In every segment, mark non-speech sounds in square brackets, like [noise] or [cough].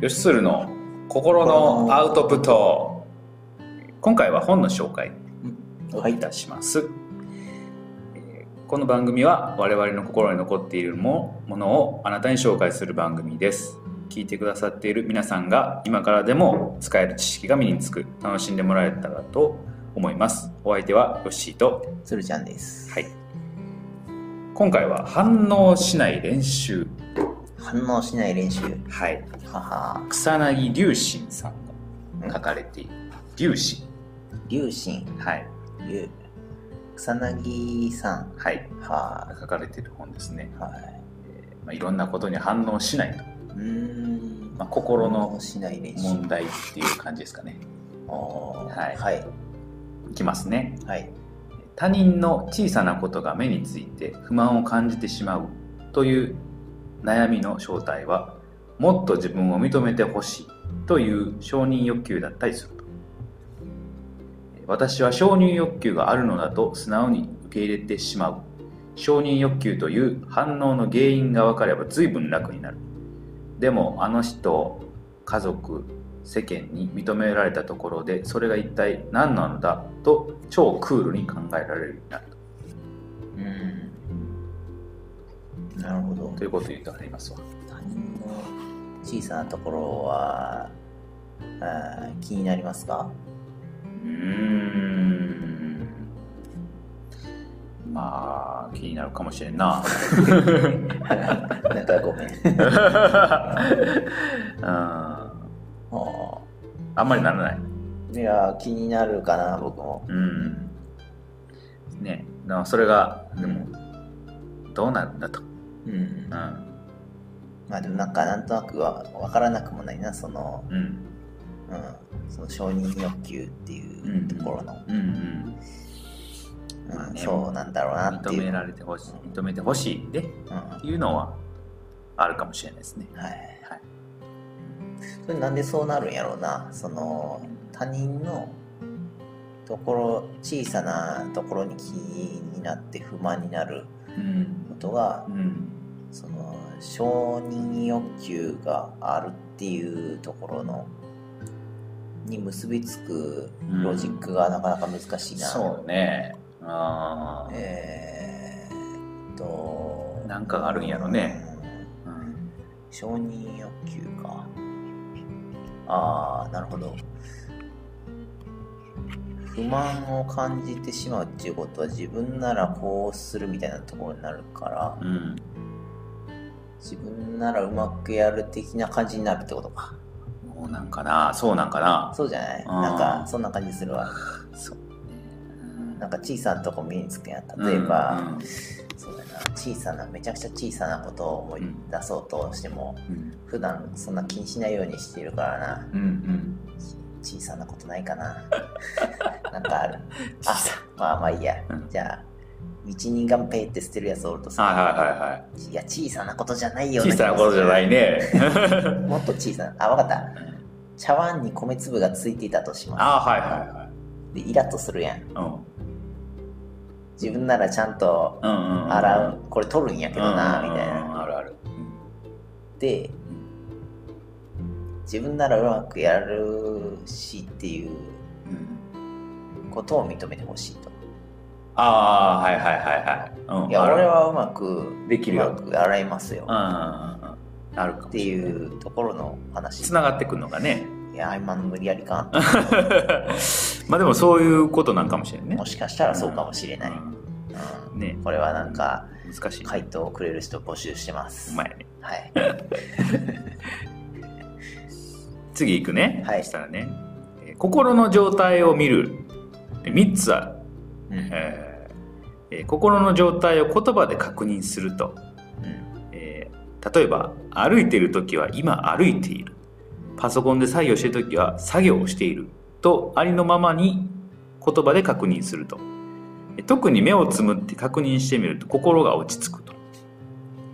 ヨシスルの心のアウトプット。今回は本の紹介をい。たします、えーこの番組は我々の心に残っているもものをあなたに紹介する番組です。聞いてくださっている皆さんが今からでも使える知識が身につく楽しんでもらえたらと思います。お相手はヨッシーとつるちゃんです。はい。今回は反応しない練習反応しない練習。はいはは。草薙龍心さんが書かれている龍心龍神、はい龍。草薙さん。はいは書かれている本ですね、い。はい。まあ、いろんなことに反応しないと、うーん。まあ、心の。問題っていう感じですかねはいはい。いきますねはい。他人の小さなことが目について不満を感じてしまうという悩みの正体はもっと自分を認めてほしいという承認欲求だったりすると。私は承認欲求があるのだと素直に受け入れてしまう。承認欲求という反応の原因が分かれば随分楽になる。でもあの人家族世間に認められたところでそれが一体何なのだと超クールに考えられるようになる。なるほど。ということを言ってありますわ。他人の小さなところは、あー気になりますか？うーん。まあ気になるかもしれんな。なんかごめん。[laughs] うん。ああんまりならない。ーいや、気になるかな、僕も。うん。ね。それがでもどうなんだとうん。う。ん。まあでもなんかなんとなくは分からなくもないなその,、うん。うん、その承認欲求っていうところの、うんうん。うん。まあね。そうなんだろうなっていう。認められてほしい。認めてほしいでっうん。ていうのはあるかもしれないですね。はい。はい。それなんでそうなるんやろうな。その他人のところ小さなところに気になって不満になるうん。ことがうんその承認欲求があるっていうところのに結びつくロジックがなかなか難しいな、そうね。あー。えーっとなんかがあるんやろね。うん。うん承認欲求か。ああなるほど。不満を感じてしまうっていうことは自分ならこうするみたいなところになるからうん自分ならうまくやる的な感じになるってことか。もうなんかな。そうなんかな。そうじゃない？なんかそんな感じするわ。そうね。なんか小さなとこ目につくやん例えば、うんそうだな。小さなめちゃくちゃ小さなことを思い出そうとしても、うん。普段そんな気にしないようにしているからな。うんうん。小さなことないかな。[laughs] なんかある。あまあまあいいや、うん。じゃあ道にガンペイって捨てるやつおるとさ、はいはいはいはい。いや小さなことじゃないよ小さなことじゃないいね。[laughs] もっと小さな。あわかった。茶碗に米粒がついていたとしまあはいはいはい。すでイラッとするやん。うん。自分ならちゃんとうんうんうん。洗うこれ取るんやけどなみたいな。なあるある。で自分ならうまくやるしっていううん。ことを認めてほしいとああはいはいはいはい。うん。いや俺はうまくできるよ。洗いますよ。うんうんうんうん。あるかもっていうところの話。つながってくるのがね。いや今の無理やりか。[laughs] まあでもそういうことなんかもしれんね。もしかしたらそうかもしれない、うん。うん。ね。これはなんか難しい。ね回答をくれる人募集してます。うまいね。はい。[laughs] 次行くね、はい。そしたらね、えー心の状態を見る。3つある、うんえーえー心の状態を言葉で確認すると、うん。えー例えば歩いている時は今歩いている。パソコンで作業している時は作業をしている。とありのままに言葉で確認すると。えー特に目をつむって確認してみると心が落ち着くと。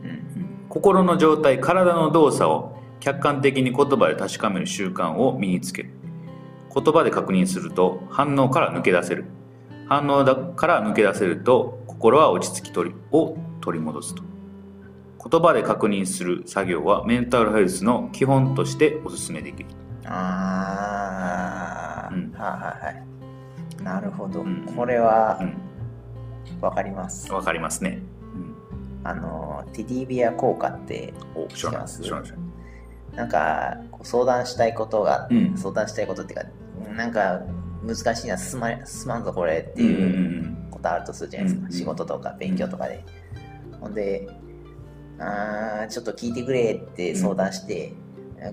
うん。心の状態体の動作を客観的に言葉で確かめる習慣を身につける。言葉で確認すると反応から抜け出せる反応だから抜け出せると心は落ち着き取りを取り戻すと。言葉で確認する作業はメンタルヘルスの基本としてお勧めできる。ああ、うん。はいはいはい。なるほど、うん。これはうん。わかります、わかりますね、あのテディビア効果って知ってます？なんか相談したいことが、うん。相談したいことっていうかなんか難しいな進ま進まんぞこれっていうことあるとするじゃないですか、うん仕事とか勉強とかで、ほんであーちょっと聞いてくれって相談して、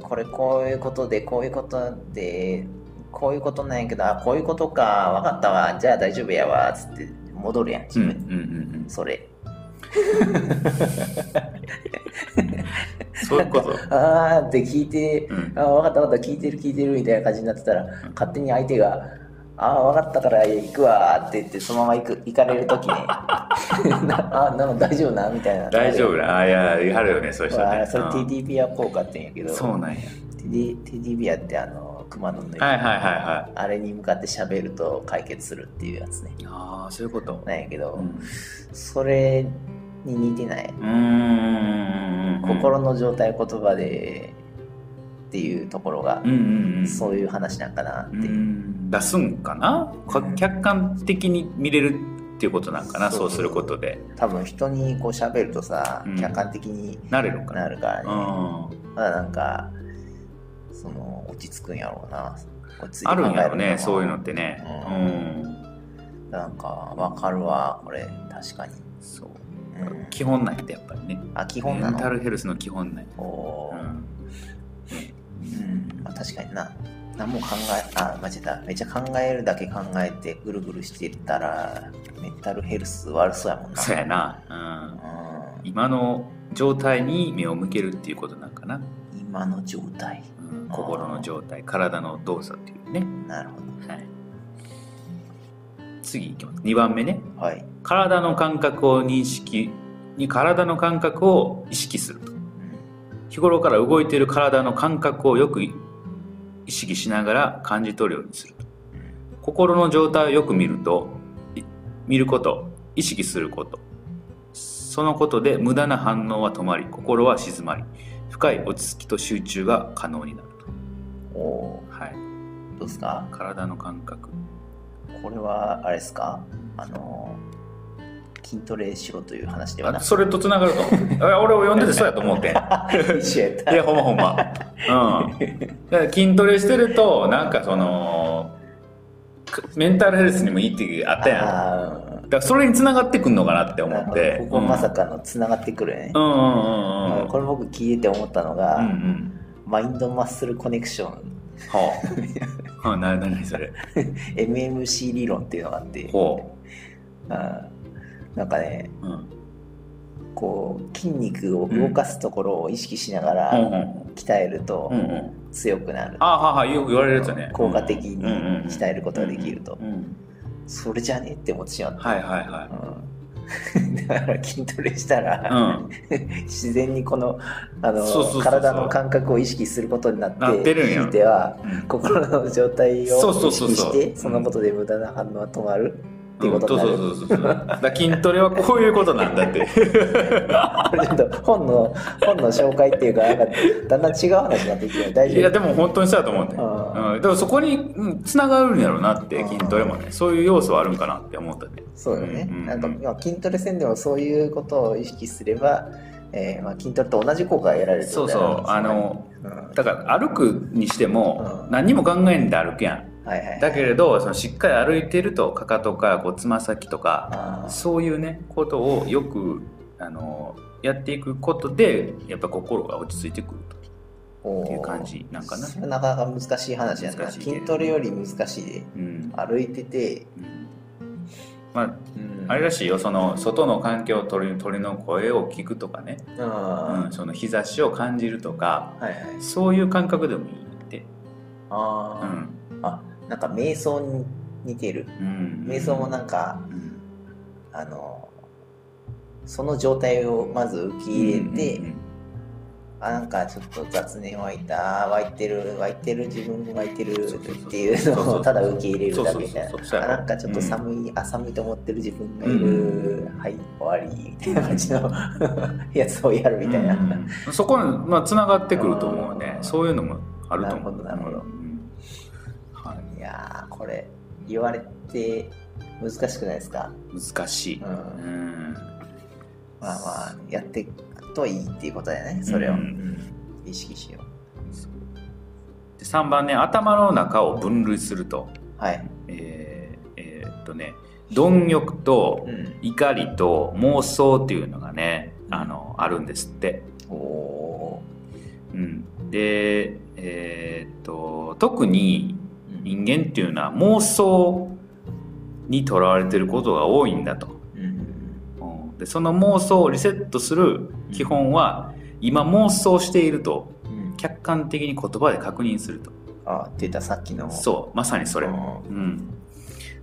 これこういうことでこういうことでこういうことなんやけどあこういうことか分かったわ。じゃあ大丈夫やわ。つって戻るやん自うんうんうんうん。それ [laughs] そういうこと。あーって聞いて、うん。あ分かった分かった聞いてる聞いてるみたいな感じになってたら、勝手に相手が「ああ分かったから行くわ」って言ってそのまま行く行かれる時ね [laughs] なあなんか大丈夫なみたいな。大丈夫なあいや言い張るよねそういう人ね。あそれうん。テディビア効果って言うんやけど。そうなんや。テディテディビアってあの熊のぬい、はいはいはいはい。あれに向かって喋ると解決するっていうやつね。ああそういうこと。なんやけど、うん。それに似てない、心の状態を言葉でっていうところがうんうんうん。そういう話なんかなって、う。ん。出すんかな？客観的に見れるっていうことなんかな？そそう。することで。多分人にこう喋るとさ、うん。客観的になれるんかな。なるからね、うん。まだなんかその落ち着くんやろうな。落ち着いてあるんやろねそういうのってね。ううん。なんかわかるわこれ。確かに、そう。うん、基本なんやってやっぱりね。あ基本なメンタのルヘルスの基本なんやおー。うん。うん。まあ、確かにな。何も考えあ間違えためっちゃ考えるだけ考えてぐるぐるしてたらメンタルヘルス悪そうやもんな。そうやな。うん。うん今の状態に目を向けるっていうことなんかな。今の状態。うん。心の状態体の動作っていうね。なるほはい次いきます。2番目ね。どはい、体の感覚を認識に体の感覚を意識すると。うん。日頃から動いている体の感覚をよく意識しながら感じ取るようにすると。心の状態をよく見るとい見ること意識すること。そのことで無駄な反応は止まり心は静まり深い落ち着きと集中が可能になるおおと、はい、どうですか？体の感覚これはあれですか？あの筋トレしろという話ではなく。あそれとつながると。思うあ俺を読んでてそうやと思うてん。[laughs] いやほんまほんま。うん。だから筋トレしてるとなんかそのくメンタルヘルスにもいいってあったやん。だあからそれにつながってくんのかなってー思って。ここまさかのつながってくるね。う、んうんうんうん。うんこれ僕聞いてて思ったのが、うんうん。マインドマッスルコネクション。は [laughs] あななにそれ？[laughs] MMC 理論っていうのがあってほあーなんかねううんこう筋肉を動かすところを意識しながらうん。うん鍛えるとうんうん。強くなる、ああはあはあよく言われるやね。効果的にうんうんうん鍛えることができると。うんうんそれじゃね？って思ってしまった、はいはいはうん [laughs] だから筋トレしたら、いうん。[laughs] 自然にこのあの体の感覚を意識することになってひいてはうん。心の状態を意識してそのことで無駄な反応は止まるっていうことになる、うんそうそうそう。そう筋トレはこういうことなんだって。ちょっと本の本の紹介っていうかなんかだんだん違う話になってきてる大いや丈でも本当にそうだと思うんだよ、あうん、でもそこにうんつながるんやろうなって筋トレもね。そういう要素はあるんかなって思ったね夫そうよね、うんうん。なんかまあ筋トレ戦でもそういうことを意識すれば、えーまあ、筋トレと同じ効果が得られるそうそう。あのうん。だから歩くにしてもうん。何にも考えんで歩くやんはいはいはい。だけれどそのしっかり歩いてるとかかとかこうつま先とかそういうねことをよくあのやっていくことでやっぱ心が落ち着いてくるおー。っていう感じなんかな。なかなか難しい話やな。筋トレより難しいでと、うん。歩いてて、うん。まあうん。あれらしいよ。その外の環境鳥鳥の声を聞くとかね、あうん、その日差しを感じるとかーはいはい。そういう感覚でもいいって、うあー、ん。あなんか瞑想に似てる。うん、瞑想もなんかうん。あのその状態をまず受け入れて、うんあなんかちょっと雑念湧いた湧いてる湧いてる自分湧いてるっていうのをただ受け入れるだけみたいな。なんかちょっと寒い、うん、あ寒いと思ってる自分がいる、うん、はい終わりみたいな感じの [laughs] やつをやるみたいな、うん、そこにまあつながってくると思うね。そういうのもあると思う。なるほどなるほど、やこれ言われて難しくないですか？難しい、うん。まあまあやっていくといいっていうことだよねそれを、うん意識しよう。で3番ね頭の中を分類すると。はい。えー、えー、っとね貪欲と怒りと妄想っていうのがねあのあるんですって。おお、うん、でえー、っと特に人間っていうのは妄想にとらわれてることが多いんだと。でその妄想をリセットする基本は、今妄想していると客観的に言葉で確認すると、あ出たさっきの。そうまさにそれ。うん。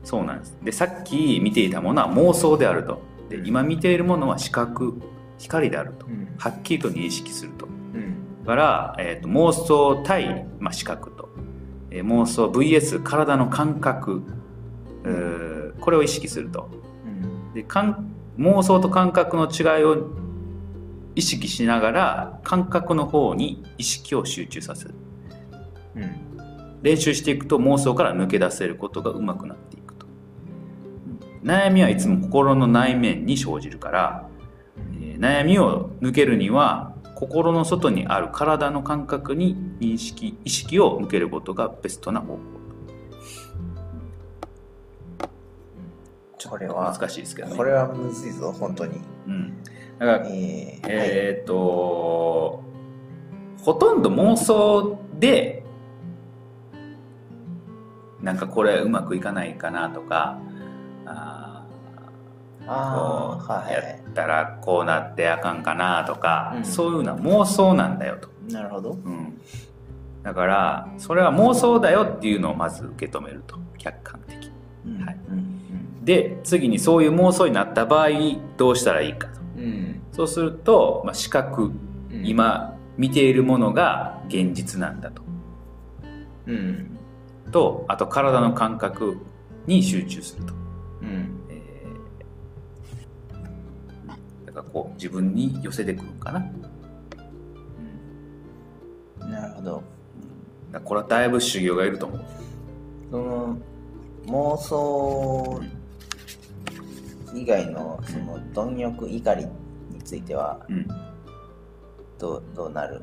そうなんです。でさっき見ていたものは妄想であると。で今見ているものは視覚光であると、うん、はっきりと認識すると、うん、から、えーと、妄想対、まあ、視覚と、えー、妄想 VS 体の感覚、うん、これを意識すると、で感妄想と感覚の違いを意識しながら感覚の方に意識を集中させる、うん、練習していくと妄想から抜け出せることがうまくなっていくと、うん、悩みはいつも心の内面に生じるから、えー、悩みを抜けるには心の外にある体の感覚に認識意識を向けることがベストな方法。これは難しいですけどね。これはむずいぞ本当に。うん。だから、えー、えー、っと、ほとんど妄想でなんかこれうまくいかないかなとかああこうやったらこうなってあかんかなとか、そういうのは妄想なんだよと。なるほど、うん、だからそれは妄想だよっていうのをまず受け止めると。客観的、うん、はい、うん、で次にそういう妄想になった場合どうしたらいいかと。うん、そうすると、まあ、視覚、うん、今見ているものが現実なんだと、うん、とあと体の感覚に集中すると、うんこう自分に寄せてくるかな、うん、なるほど。これはだいぶ修行がいると思う。その妄想以外のその貪欲怒りについてはどうどうなる？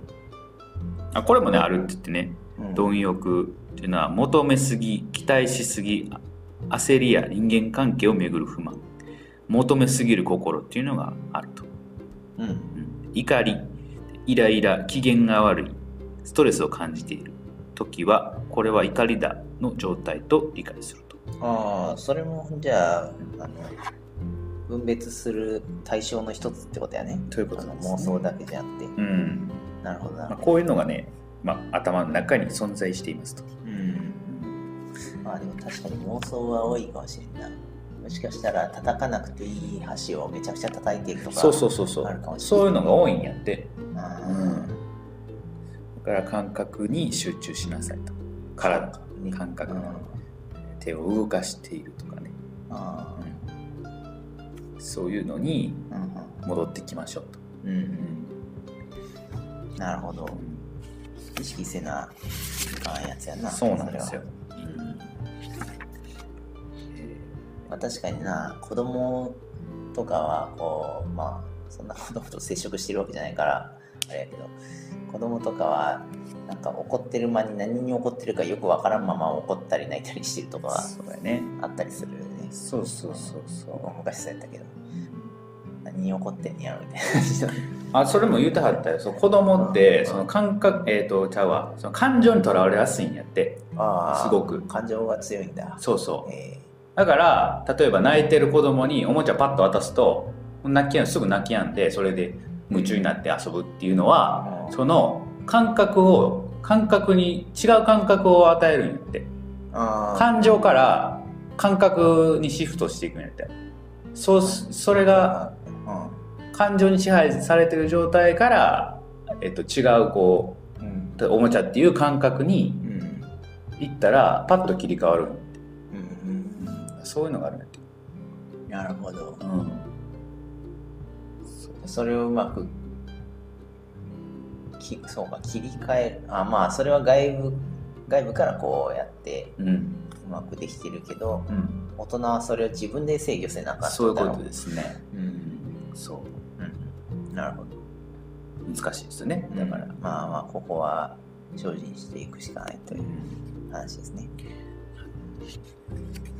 あこれもねあるって言ってね、貪欲っていうのは求めすぎ期待しすぎ焦りや人間関係をめぐる不満。求めすぎる心っていうのがあると、うん、うん、怒りイライラ機嫌が悪いストレスを感じている時はこれは怒りだの状態と理解するとああそれもじゃああの分別する対象の一つってことやね。ということね、妄想だけじゃなくて。うん。なるほどな、まあ、こういうのがね、まあ、頭の中に存在していますと。うん。まあでも確かに妄想は多いかもしれない。もしかしたら叩かなくていい橋をめちゃくちゃ叩いていくとかそうそうそうそうそういうのが多いんやって、うん、だから感覚に集中しなさいと。体感覚、うん、手を動かしているとかね。あ、うん。そういうのに戻ってきましょうと。うんうん、なるほど。意識せなあかんやつやな。そうなんですよ。まあ、確かにな子供とかはこうまあそんな子供と接触してるわけじゃないからあれやけど子供とかはなんか怒ってる間に何に怒ってるかよくわからんまま怒ったり泣いたりしてるとかそうだね。あったりするよね。そうそうそうそう。昔そうやったけど。何に怒ってんやろみたいな。[laughs] あそれも言うてはったよ。そう子供ってその感覚えっ、ー、とちゃうわ。その感情にとらわれやすいんやって。すごく。感情が強いんだ。そうそう、えー、だから例えば泣いてる子供におもちゃパッと渡すと泣きやんすぐ泣きやんでそれで夢中になって遊ぶっていうのは、その感覚を感覚に違う感覚を与えるんやって。感情から感覚にシフトしていくんやって。そうそれが、うん、感情に支配されてる状態からえっと、違うこう、おもちゃっていう感覚に行ったらパッと切り替わる、うんうん、そういうのがあるねなるほど、うん、それをうまくきそうか切り替える。あまあそれは外部外部からこうやってうまくできてるけど、うん、大人はそれを自分で制御せなかったそういうことですね。うん。そう、うん、なるほど。難しいですよね。だから、まあまあここは精進していくしかないという話ですね、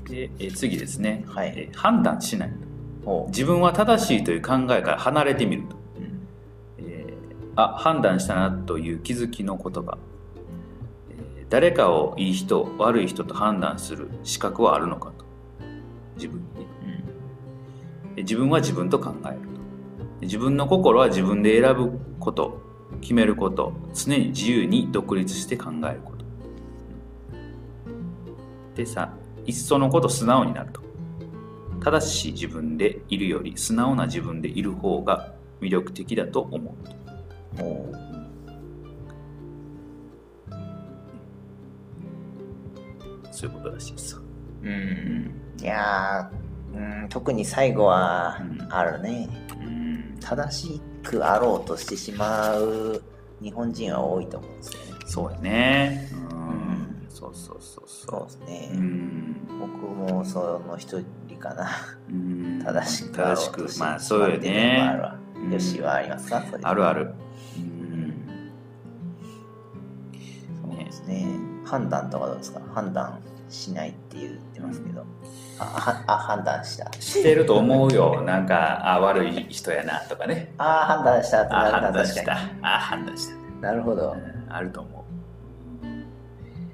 でえ次ですね、はい、え判断しない自分は正しいという考えから離れてみると、うん。えー、あ判断したなという気づきの言葉、えー、誰かをいい人悪い人と判断する資格はあるのかと。自分に、うん、自分は自分と考えると。自分の心は自分で選ぶこと決めること常に自由に独立して考えることでさいっそのこと素直になると。正しい自分でいるより素直な自分でいる方が魅力的だと思うと。そういうことらしいですうん。いやうん特に最後はあるね、うん、正しくあろうとしてしまう日本人は多いと思うんですよね。そうやね。うんそうそうそうそう。ですね、うん、僕もその一人かな、うん、正しく正しくまあそうよね。よしはありますか？あるある、うん、そうですね。判断とかどうですか？判断しないって言ってますけど、ああ判断した。してると思うよ。なんかあ悪い人やなとかね。ああ判断したあ判断した。あ判断した。なるほど、あると思う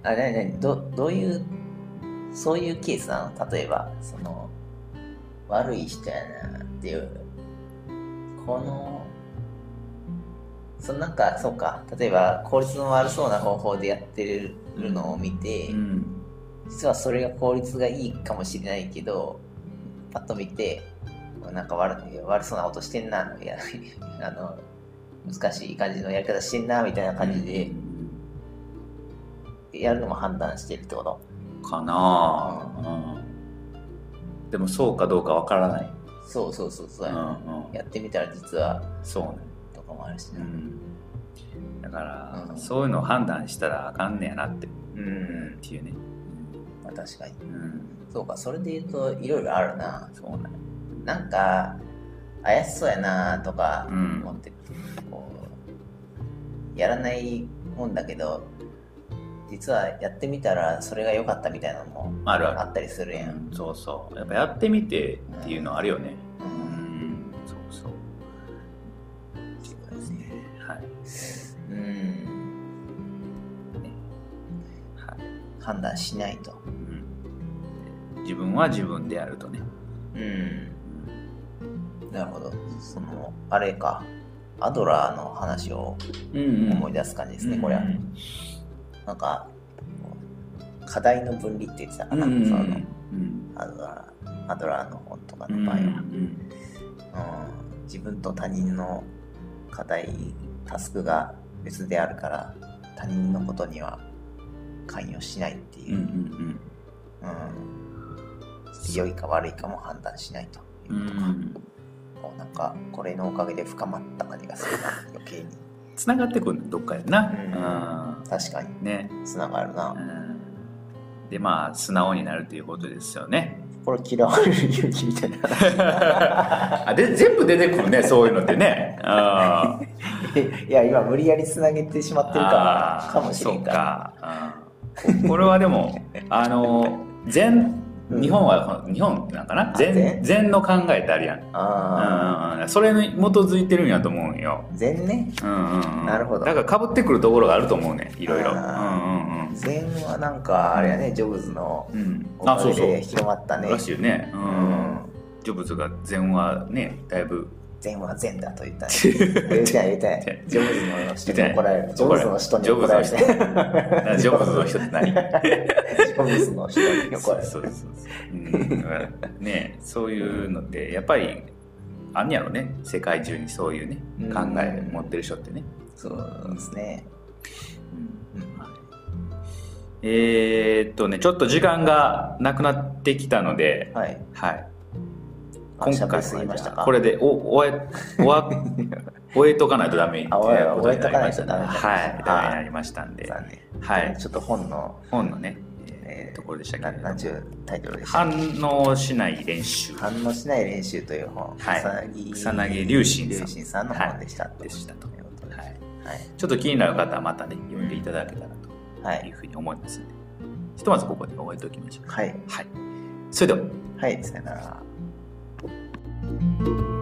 あれねどどういうそういうケースなの？例えばその悪い人やなっていう。このそのなんかそうか。例えば効率の悪そうな方法でやってるのを見て、うん、実はそれが効率がいいかもしれないけどパッと見てなんか悪悪そうなことしてんないや [laughs] あの難しい感じのやり方してんなみたいな感じで、うんやるのも判断してるってこと？かな、うん、でもそうかどうかわからない。そうそうそうそう、うんうん、やってみたら実はそうね。とかもあるしね、うん、だから、うん、そういうのを判断したらあかんねやなって、うん、っていうね、まあ、確かに、うん、そうかそれで言うといろいろあるな。そうね。なんか怪しそうやなとか思って、こうやらないもんだけど実はやってみたらそれが良かったみたいなのもあるあったりするやん、うん、そうそう。やっぱやってみてっていうのあるよね。うん、うん、そうそう。そうですね。はい。うん、ね。はい、判断しないと、うん、自分は自分であるとね。うん。なるほど。そのあれか。アドラーの話を思い出す感じですね、うんうん、これは、うんなんか課題の分離って言ってたかな、うん、その、うん、アドラーアドラーの本とかの場合は、うん、うん、自分と他人の課題タスクが別であるから他人のことには関与しないっていう,、うん良いか悪いかも判断しないというとか、こうなんかこれのおかげで深まった感じがするな。余計に。つながってくるどっかやな、うん、確かに。ね。つながるな、うん、でまあ素直になるということですよね。これ嫌われる勇気みたいな。[laughs] あで全部出てくるねそういうのってね。[laughs] いや今無理やりつなげてしまってるからかもしれんから。これはでもあの全日本は日本なんかな？禅禅の考えってあるやん。あ、うん、それに基づいてるんやと思うんよ。禅ね。うんうん、うん、なるほど。だからかぶってくるところがあると思うねいろいろ。禅はなんかあれやねジョブズのおかげで広まったね。らしいよね。うん、ジョブズが禅はねだいぶ善は善だと言った [laughs] 言いたい言いたい。ジョブズの人に怒られる。ジョブズの人に怒られる。ジョブズの人って何？[laughs] ジョブズの人に怒られる。そうそうそう。ねそういうのってやっぱりあんやろね世界中にそういうね考え持ってる人ってね。そうですね。うんえーっとね、ちょっと時間がなくなってきたので、はい。はい。あ今回すぎましたかは。これでお終え終わ終えとかないとダメってとになりましたはい、ダメになはりましたんで。はい。ちょっと本の、本のね、えーところでしたけれども。ななんちゅうタイトルでした反応しない練習。反応しない練習という本、はい。草薙龍心さん。さんの本でした、はい。でしたとということで。はい、はい。ちょっと気になる方はまたね読んでいただけたらはい。というふうに思いますので、ひとまずここで終えておきましょう。はい。はい。それでは。はい。さよなら。Música